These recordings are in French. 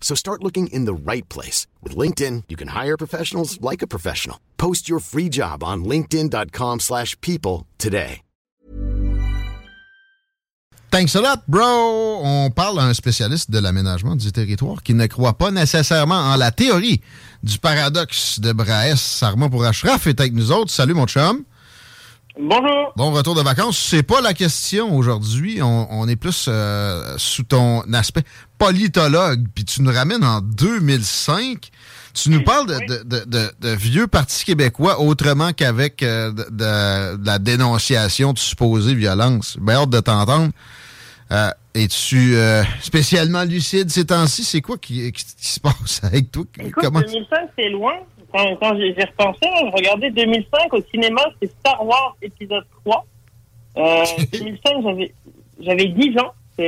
So start looking in the right place. With LinkedIn, you can hire professionals like a professional. Post your free job on linkedin.com slash people today. Thanks a lot, bro! On parle à un spécialiste de l'aménagement du territoire qui ne croit pas nécessairement en la théorie du paradoxe de Braès. Armand pour Ashraf est avec nous autres. Salut, mon chum. Bonjour. Bon retour de vacances. C'est pas la question aujourd'hui. On, on est plus euh, sous ton aspect politologue. Puis tu nous ramènes en 2005. Tu nous parles de, de, de, de- vieux partis québécois autrement qu'avec euh, de, la dénonciation de supposée violence. Bien hâte de t'entendre. Euh, Es-tu euh, spécialement lucide ces temps-ci? C'est quoi qui, qui- qui se passe avec toi? Écoute, Comment- 2005, c'est loin. Quand, quand j'ai j'ai repensé, je regardais 2005 au cinéma, c'est Star Wars épisode 3. Euh, 2005, j'avais- j'avais 10 ans. Ça,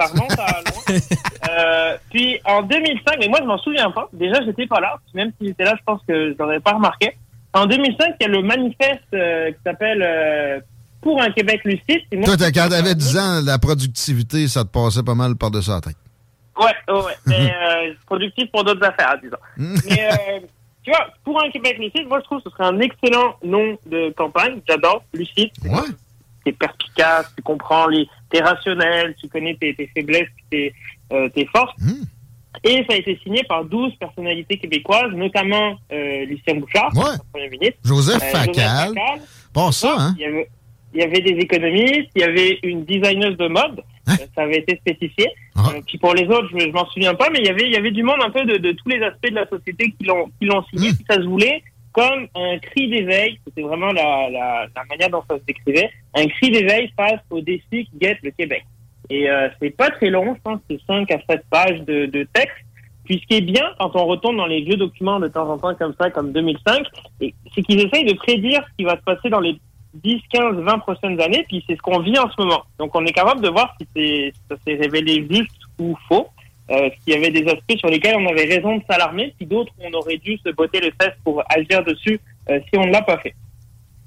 ça remonte à loin. Euh, puis en 2005, mais moi je m'en souviens pas. Déjà, j'étais pas là. Même si j'étais là, je pense que je l'aurais pas remarqué. En 2005, il y a le manifeste euh, qui s'appelle euh, Pour un Québec lucide. Moi Toi, quand t'avais 10 ans, la productivité, ça te passait pas mal par-dessus la tête. Ouais, ouais. Mais productif pour d'autres affaires, disons. Mais tu vois, pour un Québec lucide, moi je trouve que ce serait un excellent nom de campagne. J'adore, lucide. Ouais. T'es perspicace, tu comprends, les, t'es rationnel, tu connais tes, tes faiblesses, tes, euh, tes forces. Hmm. Et ça a été signé par 12 personnalités québécoises, notamment euh, Lucien Bouchard, Ouais. Premier ministre. Joseph Euh, Facal. Facal. Pas ça, hein? Il y, avait, il y avait des économistes, il y avait une designeuse de mode, Hein? ça avait été spécifié. Ah. Euh, puis pour les autres, je, je m'en souviens pas, mais il y avait, il y avait du monde un peu de, de tous les aspects de la société qui l'ont, qui l'ont signé. Mm. Puis ça se voulait comme un cri d'éveil. C'était vraiment la, la, la manière dont ça se décrivait. Un cri d'éveil face aux défis qui guettent le Québec. Et euh, c'est pas très long, je pense c'est 5 à 7 pages de, de texte. Puis ce qui est bien, quand on retourne dans les vieux documents de temps en temps comme ça, comme 2005, et- c'est qu'ils essayent de prédire ce qui va se passer dans les 10, 15, 20 prochaines années, puis c'est ce qu'on vit en ce moment. Donc on est capable de voir si, ça s'est révélé juste ou faux, euh, s'il y avait des aspects sur lesquels on avait raison de s'alarmer, puis d'autres on aurait dû se botter les fesses pour agir dessus euh, si on ne l'a pas fait.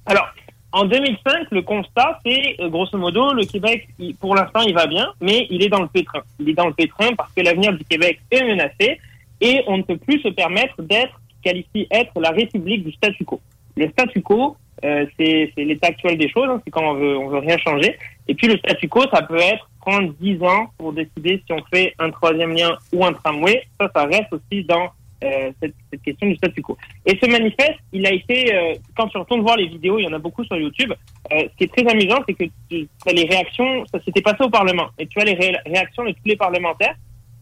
Alors, en 2005, le constat, c'est euh, grosso modo, le Québec, pour l'instant, il va bien, mais il est dans le pétrin. Il est dans le pétrin parce que l'avenir du Québec est menacé et on ne peut plus se permettre d'être, qualifié être la République du statu quo. Le statu quo, euh, c'est l'état actuel des choses, hein, c'est quand on veut, on veut rien changer. Et puis le statu quo, ça peut être prendre 10 ans pour décider si on fait un troisième lien ou un tramway. Ça, ça reste aussi dans euh, cette, cette question du statu quo. Et ce manifeste, il a été, euh, quand tu retournes voir les vidéos, il y en a beaucoup sur YouTube, euh, ce qui est très amusant, c'est que tu as les réactions, ça s'était passé au Parlement, et tu as les ré- réactions de tous les parlementaires,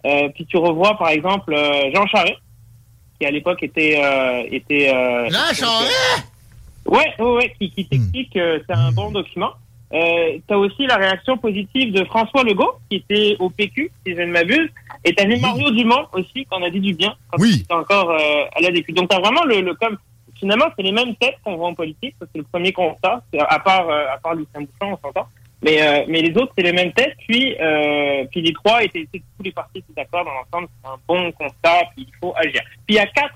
euh, puis tu revois par exemple euh, Jean Charest, qui à l'époque était euh, était. Euh, La Charest. Ouais, ouais, ouais, qui, qui t'explique que c'est un bon document. Euh, t'as aussi la réaction positive de François Legault, qui était au PQ, si je ne m'abuse. Et t'as vu Mario Dumont aussi, qu'on a dit du bien, quand Oui. encore euh, à la DQ. Donc t'as vraiment le, le comme finalement c'est les mêmes têtes qu'on voit en politique, c'est le premier constat, à part euh, à part Lucien Bouchon, on s'entend. Mais euh, mais les autres c'est les mêmes têtes. Puis euh, puis les trois étaient, tous les partis étaient d'accord dans l'ensemble, c'est un bon constat, puis il faut agir. Puis il y a quatre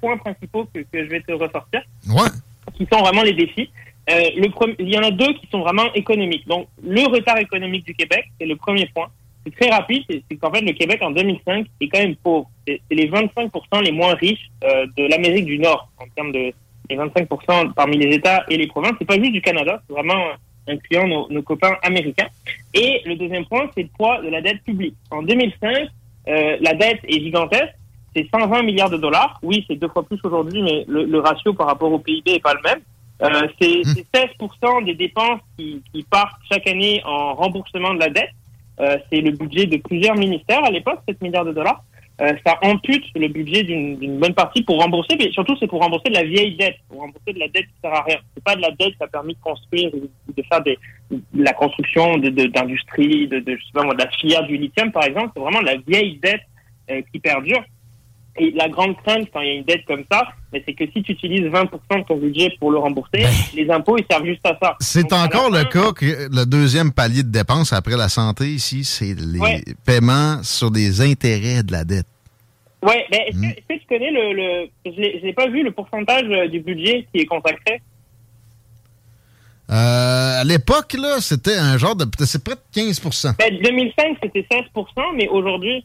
points principaux que, que je vais te ressortir Ouais. qui sont vraiment les défis. Euh, le premier- il y en a deux qui sont vraiment économiques. Donc, le retard économique du Québec, c'est le premier point. C'est très rapide. C'est qu'en fait, le Québec, en 2005, est quand même pauvre. C'est les 25% les moins riches euh, de l'Amérique du Nord, en termes de les 25% parmi les États et les provinces. C'est pas juste du Canada, c'est vraiment incluant nos, nos copains américains. Et le deuxième point, c'est le poids de la dette publique. En 2005, euh, la dette est gigantesque. C'est 120 milliards de dollars. Oui, c'est deux fois plus aujourd'hui, mais le, le ratio par rapport au PIB est pas le même. Euh, c'est c'est 16% des dépenses qui, qui partent chaque année en remboursement de la dette. Euh, c'est le budget de plusieurs ministères à l'époque, 7 milliards de dollars. Euh, ça ampute le budget d'une bonne partie pour rembourser, mais surtout c'est pour rembourser de la vieille dette, pour rembourser de la dette qui sert à rien. C'est pas de la dette qui a permis de construire de faire des, de la construction de- de- d'industrie, de, de, je de la filière du lithium par exemple. C'est vraiment de la vieille dette euh, qui perdure. Et la grande crainte quand il y a une dette comme ça, c'est que si tu utilises 20% de ton budget pour le rembourser, les impôts ils servent juste à ça. Ben. C'est encore le cas que le deuxième palier de dépenses après la santé ici, c'est les Ouais. paiements sur des intérêts de la dette. Ouais, mais est-ce que, Mm. est-ce que tu connais le, le je l'ai pas vu le pourcentage euh, du budget qui est consacré? Euh, à l'époque, là, c'était un genre de. C'est près de 15 ben, 2005 c'était 16%, mais aujourd'hui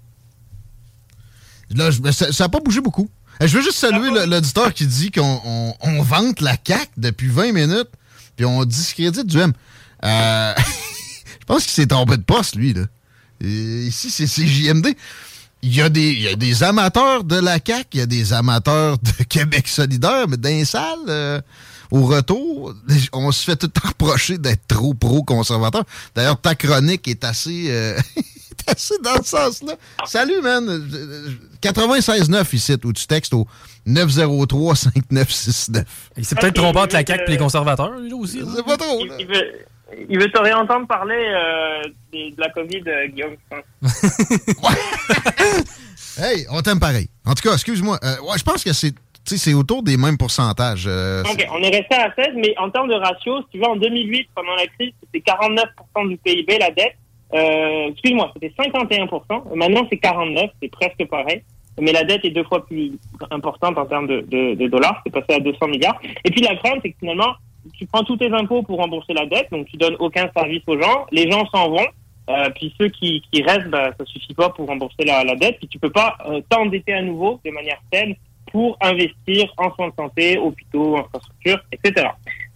Là, je- ça n'a pas bougé beaucoup. Euh, Je veux juste saluer l'auditeur qui dit qu'on on, on vante la CAQ depuis 20 minutes, puis on discrédite du M. Euh, je pense qu'il s'est trompé de poste, lui. Là. Et ici, c'est CJMD. Il y, a des, il y a des amateurs de la CAQ, il y a des amateurs de Québec solidaire, mais dans les salles, euh, au retour, on se fait tout le temps reprocher d'être trop pro-conservateur. D'ailleurs, ta chronique est assez... euh, assez dans ce sens-là. Salut, man. 96.9 ici, où tu textes au 903-5969. Il s'est peut-être trompé entre la CAQ et les conservateurs, là, aussi. C'est pas trop, il, là. il veut il veut te réentendre parler euh, de la Covid, euh, Guillaume. Hey, on t'aime pareil. En tout cas, excuse-moi. euh, ouais, je pense que c'est tu sais, c'est autour des mêmes pourcentages. euh, Ok, on est resté à 16, mais en termes de ratio, si tu vois, en 2008, pendant la crise, c'était 49% du PIB, la dette. Euh, excuse-moi, c'était 51%. Maintenant, c'est 49, c'est presque pareil. Mais la dette est deux fois plus importante en termes de, dollars. C'est passé à 200 milliards. Et puis la crainte, c'est que finalement, tu prends tous tes impôts pour rembourser la dette, donc tu donnes aucun service aux gens. Les gens s'en vont. Euh, puis ceux qui, restent, bah, ça suffit pas pour rembourser la, la dette. Puis tu peux pas euh, t'endetter à nouveau de manière saine pour investir en soins de santé, hôpitaux, infrastructures, etc.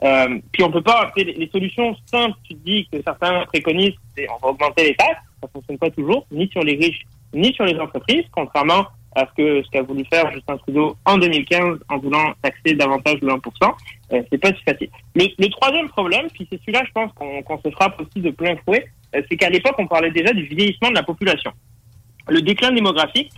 Euh, puis on peut pas, les, les solutions simples, tu dis que certains préconisent, c'est on va augmenter les taxes, ça fonctionne pas toujours, ni sur les riches, ni sur les entreprises, contrairement à ce que ce qu'a voulu faire Justin Trudeau en 2015 en voulant taxer davantage le 1%. Euh, c'est pas si facile. Le, le troisième problème, puis c'est celui-là, je pense qu'on qu'on se frappe aussi de plein fouet, euh, c'est qu'à l'époque, on parlait déjà du vieillissement de la population. Le déclin démographique,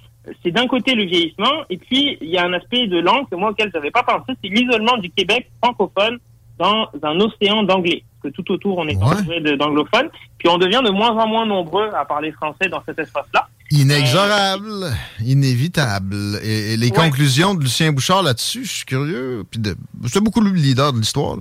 c'est d'un côté le vieillissement, et puis il y a un aspect de langue que moi auquel je n'avais pas pensé, c'est l'isolement du Québec francophone dans un océan d'anglais. Parce que tout autour, on est Ouais. entouré d'anglophones, puis on devient de moins en moins nombreux à parler français dans cet espace-là. Inexorable, inévitable. Et, et les Ouais. conclusions de Lucien Bouchard là-dessus, je suis curieux. Puis c'est beaucoup le leader de l'histoire.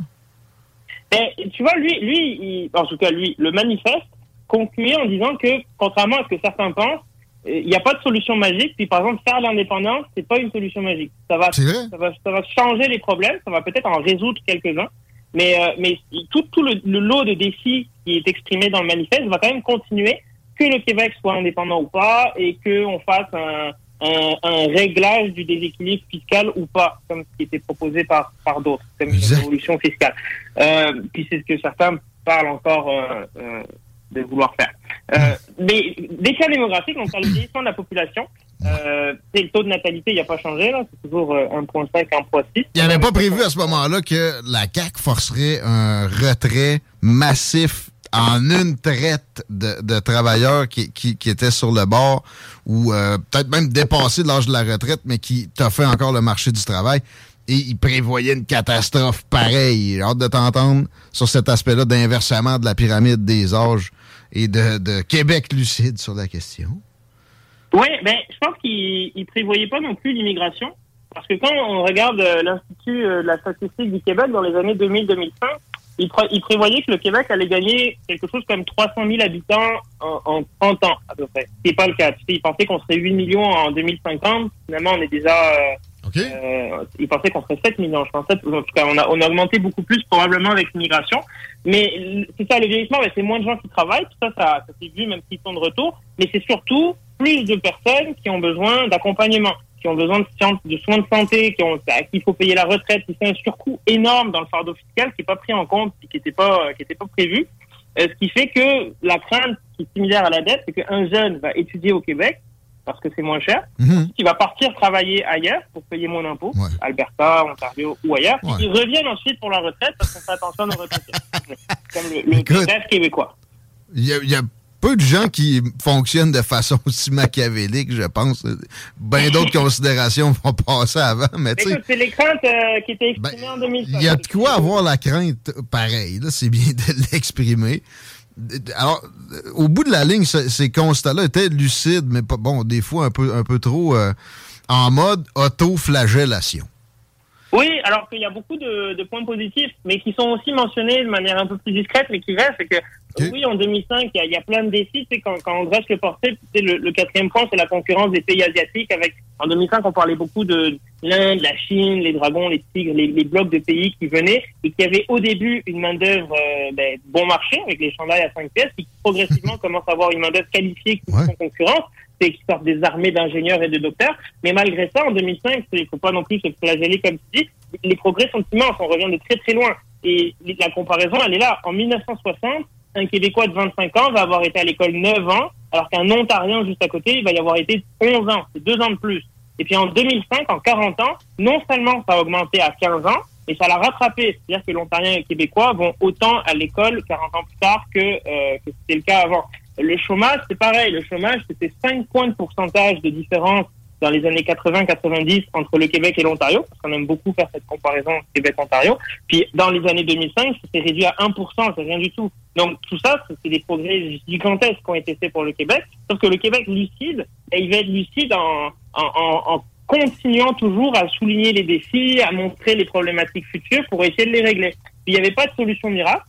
Mais tu vois, lui, lui, il- en tout cas lui, le manifeste concluait en disant que, contrairement à ce que certains pensent, euh, il n'y a pas de solution magique. Puis par exemple, faire l'indépendance, c'est pas une solution magique. Ça va, ça va, ça va changer les problèmes, ça va peut-être en résoudre quelques-uns. Mais, euh, mais tout, tout le, le lot de défis qui est exprimé dans le manifeste va quand même continuer, que le Québec soit indépendant ou pas, et qu'on fasse un, un, un réglage du déséquilibre fiscal ou pas, comme ce qui était proposé par, par d'autres, comme une révolution fiscale. Euh, puis c'est ce que certains parlent encore euh, euh, de vouloir faire. Euh, mais déclin démographique, on parle du vieillissement de la population. Euh, le taux de natalité, il n'a pas changé, là, c'est toujours euh, 1,5, 1,6. Il n'avait pas prévu à ce moment-là que la CAQ forcerait un retrait massif en une traite de, travailleurs qui, qui, étaient sur le bord ou euh, peut-être même dépassés de l'âge de la retraite, mais qui t'ont fait encore le marché du travail. Et ils prévoyaient une catastrophe pareille. J'ai hâte de t'entendre sur cet aspect-là d'inversement de la pyramide des âges et de, Québec lucide sur la question. Oui, ben, je pense qu'ils ne prévoyaient pas non plus l'immigration. Parce que quand on regarde euh, l'Institut euh, de la statistique du Québec dans les années 2000-2005, il, prévoyait que le Québec allait gagner quelque chose comme 300 000 habitants en, 30 ans, à peu près. Ce n'est pas le cas. Tu sais, ils pensaient qu'on serait 8 millions en 2050. Finalement, on est déjà... Euh, euh, ils pensaient qu'on serait 7 millions. Je pensais, en tout cas, on a, on a augmenté beaucoup plus probablement avec l'immigration. Mais c'est ça, le vieillissement, c'est moins de gens qui travaillent. Tout ça, ça, ça s'est vu même s'ils sont de retour. Mais c'est surtout plus de personnes qui ont besoin d'accompagnement qui ont besoin de, de soins de santé, qui ont, à qui il faut payer la retraite, qui fait un surcoût énorme dans le fardeau fiscal qui n'est pas pris en compte qui n'était pas, qui était pas prévu. Euh, ce qui fait que la crainte qui est similaire à la dette, c'est qu'un jeune va étudier au Québec parce que c'est moins cher, mhm. qui va partir travailler ailleurs pour payer moins d'impôts, Alberta, Ontario ou ailleurs, ouais. ils reviennent ensuite pour la retraite parce qu'on fait attention aux retraites. Comme le, le rêve québécois. Il y, y a peu de gens qui fonctionnent de façon aussi machiavélique, je pense. Bien d'autres considérations vont passer avant, mais tu C'est les craintes euh, qui étaient exprimées ben, en 2005. Il y a de quoi avoir la crainte pareil, c'est bien de l'exprimer. Alors, au bout de la ligne, ces constats-là étaient lucides, mais bon, des fois un peu, un peu trop euh, en mode auto-flagellation. Oui, alors qu'il y a beaucoup de, points positifs, mais qui sont aussi mentionnés de manière un peu plus discrète, mais qui restent, c'est que oui, en 2005, il y, a, plein de défis. C'est quand, quand on dresse le portrait, le, le quatrième point, c'est la concurrence des pays asiatiques. Avec en 2005, on parlait beaucoup de l'Inde, la Chine, les dragons, les tigres, les, blocs de pays qui venaient et qui avaient au début une main d'œuvre euh, ben, bon marché avec les chandails à 5 pièces, qui progressivement commencent à avoir une main d'œuvre qualifiée qui sont concurrence c'est qui sortent des armées d'ingénieurs et de docteurs. Mais malgré ça, en 2005, il ne faut pas non plus se flageller comme tu dis, les progrès sont immenses, on revient de très très loin. Et la comparaison, elle est là. En 1960, un Québécois de 25 ans va avoir été à l'école 9 ans, alors qu'un Ontarien juste à côté, il va y avoir été 11 ans. C'est deux ans de plus. Et puis en 2005, en 40 ans, non seulement ça a augmenté à 15 ans, mais ça l'a rattrapé. C'est-à-dire que l'Ontarien et le Québécois vont autant à l'école 40 ans plus tard euh, que c'était le cas avant. Le chômage, c'est pareil. Le chômage, c'était 5 points de pourcentage de différence dans les années 80-90 entre le Québec et l'Ontario, parce qu'on aime beaucoup faire cette comparaison Québec-Ontario. Puis dans les années 2005, c'était réduit à 1%, c'est rien du tout. Donc tout ça, c'est des progrès gigantesques qui ont été faits pour le Québec. Sauf que le Québec lucide, et il va être lucide en, continuant toujours à souligner les défis, à montrer les problématiques futures pour essayer de les régler. il n'y avait pas de solution miracle,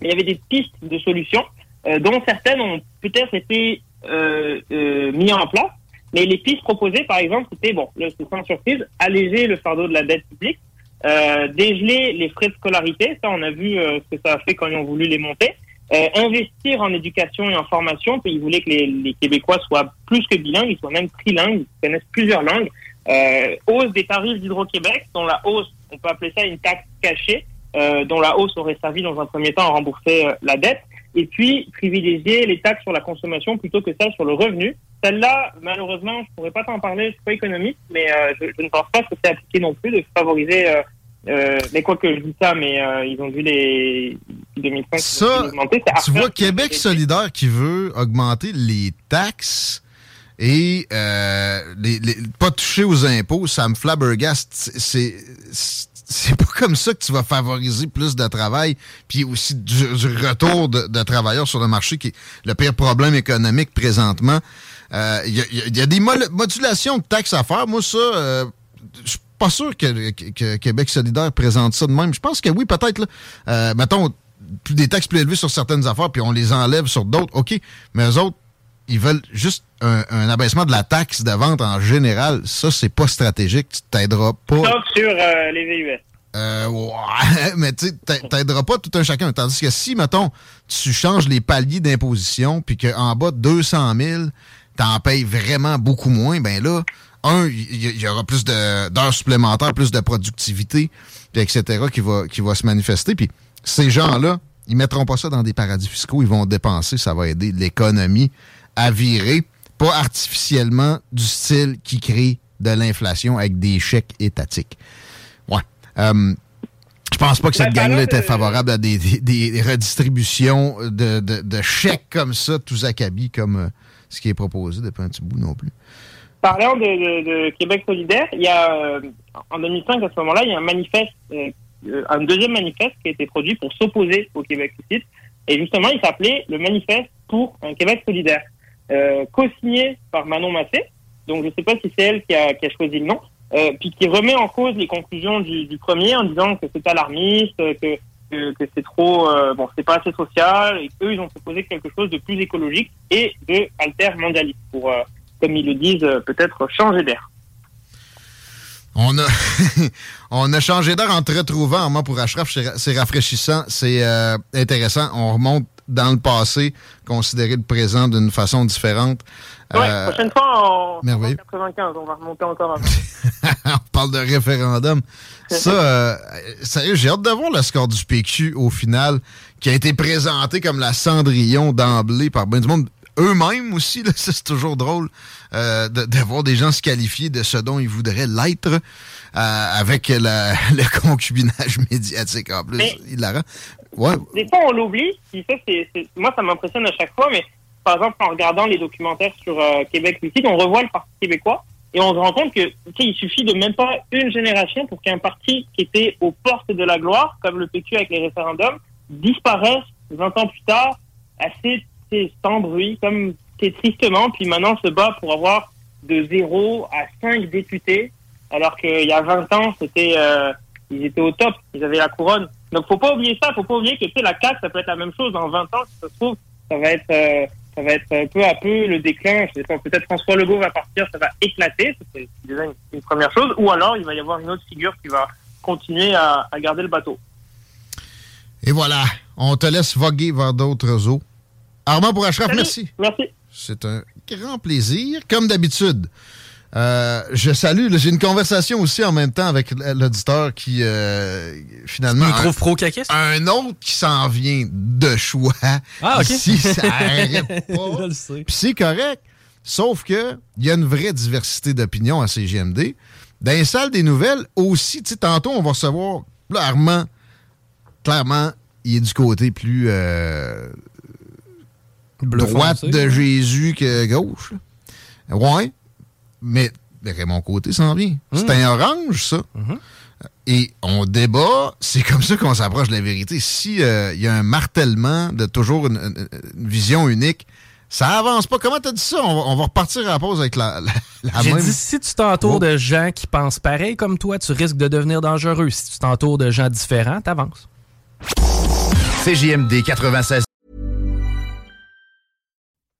mais il y avait des pistes de solutions, dont certaines ont peut-être été euh, euh, mises en place mais les pistes proposées, par exemple, c'était, bon, c'est sans surprise, alléger le fardeau de la dette publique, euh, dégeler les frais de scolarité, ça on a vu euh, ce que ça a fait quand ils ont voulu les monter, euh, investir en éducation et en formation, puis ils voulaient que les, les, Québécois soient plus que bilingues, ils soient même trilingues, ils connaissent plusieurs langues, euh, hausse des tarifs d'Hydro-Québec, dont la hausse, on peut appeler ça une taxe cachée, euh, dont la hausse aurait servi dans un premier temps à rembourser la dette, et puis privilégier les taxes sur la consommation plutôt que celles sur le revenu, celle-là, malheureusement, je pourrais pas t'en parler, je suis pas économiste, mais euh, je, ne pense pas que c'est appliqué non plus de favoriser. Euh, euh, mais quoi que je dis ça, mais ils ont vu les 2005 ça, augmenter. Tu vois, Québec solidaire qui veut augmenter les taxes et les, pas toucher aux impôts, ça me flabbergaste. C'est c'est pas comme ça que tu vas favoriser plus de travail, puis aussi du, retour de, travailleurs sur le marché, qui est le pire problème économique présentement. Il euh, y, a des modulations de taxes à faire. Moi, ça, euh, je suis pas sûr que, Québec solidaire présente ça de même. Je pense que oui, peut-être. Euh, mettons, des taxes plus élevées sur certaines affaires, puis on les enlève sur d'autres. OK, mais eux autres, ils veulent juste un, abaissement de la taxe de vente en général. Ça, c'est pas stratégique. Tu t'aideras pas. Sauf sur les VUS. Euh, ouais, mais tu t'aideras pas tout un chacun. Tandis que si, mettons, tu changes les paliers d'imposition, puis qu'en bas de 200 000, t'en payes vraiment beaucoup moins, ben là, un, il y, aura plus d'heures supplémentaires, plus de productivité, etc., qui va, qui va se manifester. Puis ces gens-là, ils mettront pas ça dans des paradis fiscaux, ils vont dépenser, ça va aider l'économie à virer, pas artificiellement du style qui crée de l'inflation avec des chèques étatiques. Ouais. Euh, je pense pas que cette gang-là était favorable à des, redistributions de, chèques comme ça, tous acabis, comme euh, ce qui est proposé depuis un petit bout non plus. Parlant de, Québec solidaire, il y a euh, en 2005 à ce moment-là, il y a un manifeste, euh, un deuxième manifeste qui a été produit pour s'opposer au Québec socialiste. Et justement, il s'appelait le manifeste pour un Québec solidaire, co-signé par Manon Massé. Donc, je ne sais pas si c'est elle qui a, choisi le nom. Euh, puis qui remet en cause les conclusions du, premier en disant que c'est alarmiste, que, c'est trop, euh, bon, c'est pas assez social, et qu'eux, ils ont proposé quelque chose de plus écologique et de alter-mondialiste pour, euh, comme ils le disent, euh, peut-être changer d'air. On a, on a changé d'air en te retrouvant. Moi, pour Ashraf, c'est rafraîchissant, c'est intéressant. On remonte dans le passé, considérer le présent d'une façon différente. Oui, euh, prochaine fois, 95, on va remonter encore on parle de référendum. Ça, euh, sérieux, j'ai hâte de voir le score du PQ au final, qui a été présenté comme la Cendrillon d'emblée par ben du monde. Eux-mêmes aussi, c'est toujours drôle euh, de, voir des gens se qualifier de ce dont ils voudraient l'être. avec le concubinage médiatique en plus. il la ouais. Des fois, on l'oublie. moi, ça m'impressionne à chaque fois, mais par exemple, en regardant les documentaires sur euh, Québec Lucide, on revoit le Parti québécois et on se rend compte que il suffit de même pas une génération pour qu'un parti qui était aux portes de la gloire, comme le PQ avec les référendums, disparaisse 20 ans plus tard, assez sans bruit, comme tristement, puis maintenant se bat pour avoir de 0 à 5 députés, alors qu'il y a 20 ans, c'était euh, ils étaient au top, ils avaient la couronne. Donc faut pas oublier ça, faut pas oublier que la CAQ, ça peut être la même chose dans 20 ans, si ça se trouve, ça va être euh, ça va être peu à peu le déclin. Peut-être François Legault va partir, ça va éclater. C'est déjà une, première chose. Ou alors, il va y avoir une autre figure qui va continuer à, garder le bateau. Et voilà, on te laisse voguer vers d'autres eaux. Armand pour Ashraf, merci. Merci. C'est un grand plaisir, comme d'habitude. Euh, je salue, j'ai une conversation aussi en même temps avec l'auditeur qui euh, finalement. Tu trouve pro -caquiste? Un autre qui s'en vient de choix. Ah, ok. Si ça arrête pas. Puis c'est correct. Sauf que il y a une vraie diversité d'opinions à CGMD. Dans les salles des nouvelles aussi, tu tantôt on va recevoir clairement, clairement, il est du côté plus euh, droite de Jésus que gauche. Ouais mais Raymond Côté s'en vient. C'est mmh. un orange, ça. Mmh. Et on débat, c'est comme ça qu'on s'approche de la vérité. S'il euh, y a un martèlement de toujours une, vision unique, ça avance pas. Comment t'as dit ça? On va, repartir à la pause avec la, la, J'ai dit, si tu t'entoures oh. de gens qui pensent pareil comme toi, tu risques de devenir dangereux. Si tu t'entoures de gens différents, t'avances. CJMD 96.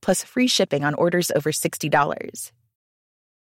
plus free shipping on orders over $60.